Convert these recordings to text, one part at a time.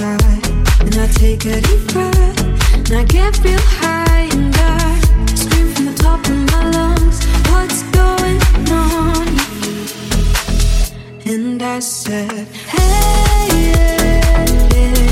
And I take a deep breath and I get real high and I scream from the top of my lungs, What's going on? And I said, Hey, yeah, yeah.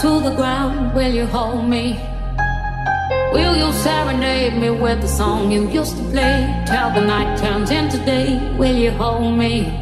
to the ground, will you hold me? Will you serenade me with the song you used to play? Till the night turns into day, will you hold me?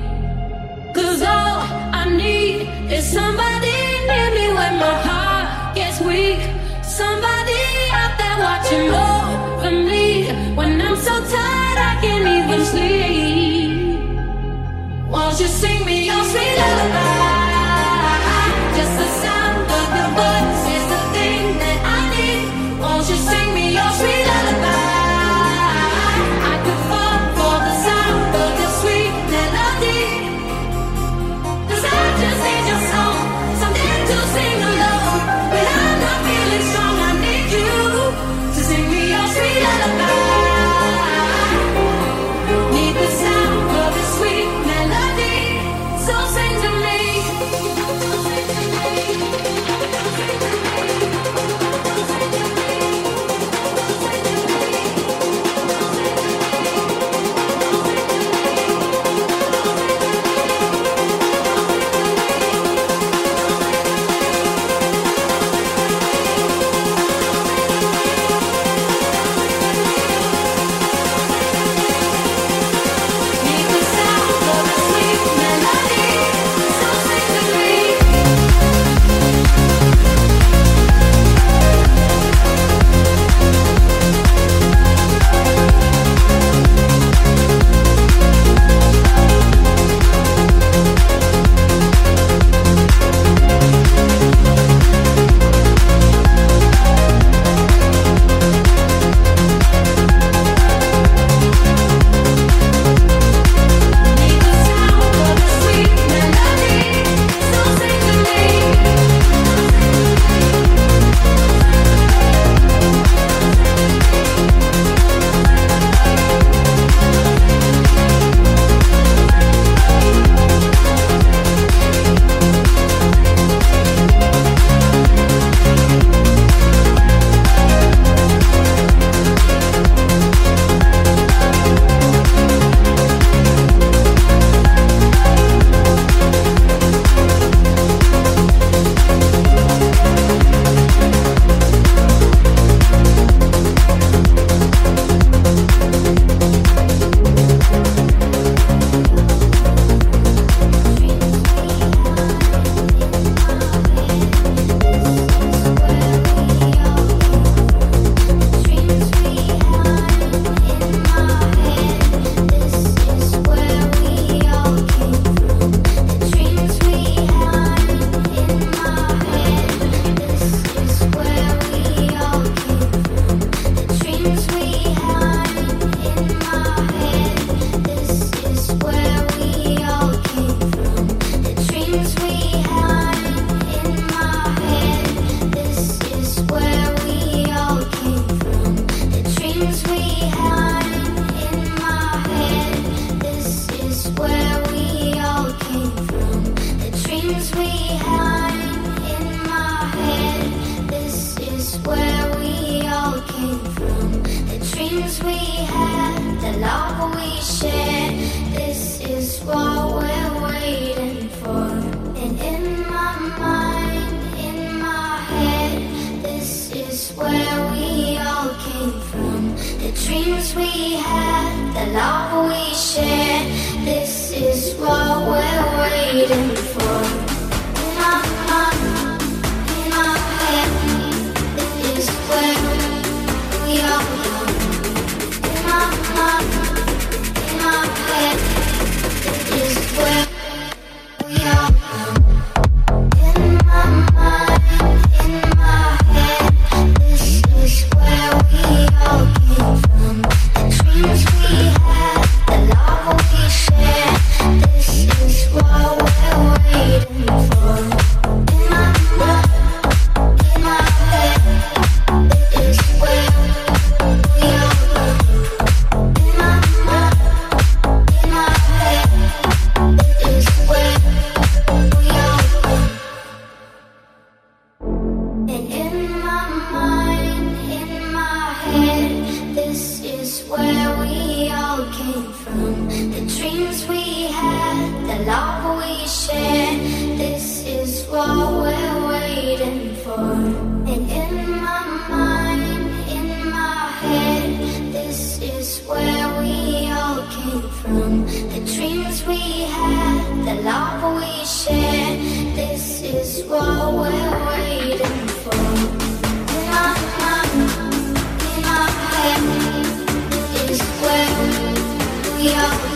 We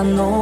остановки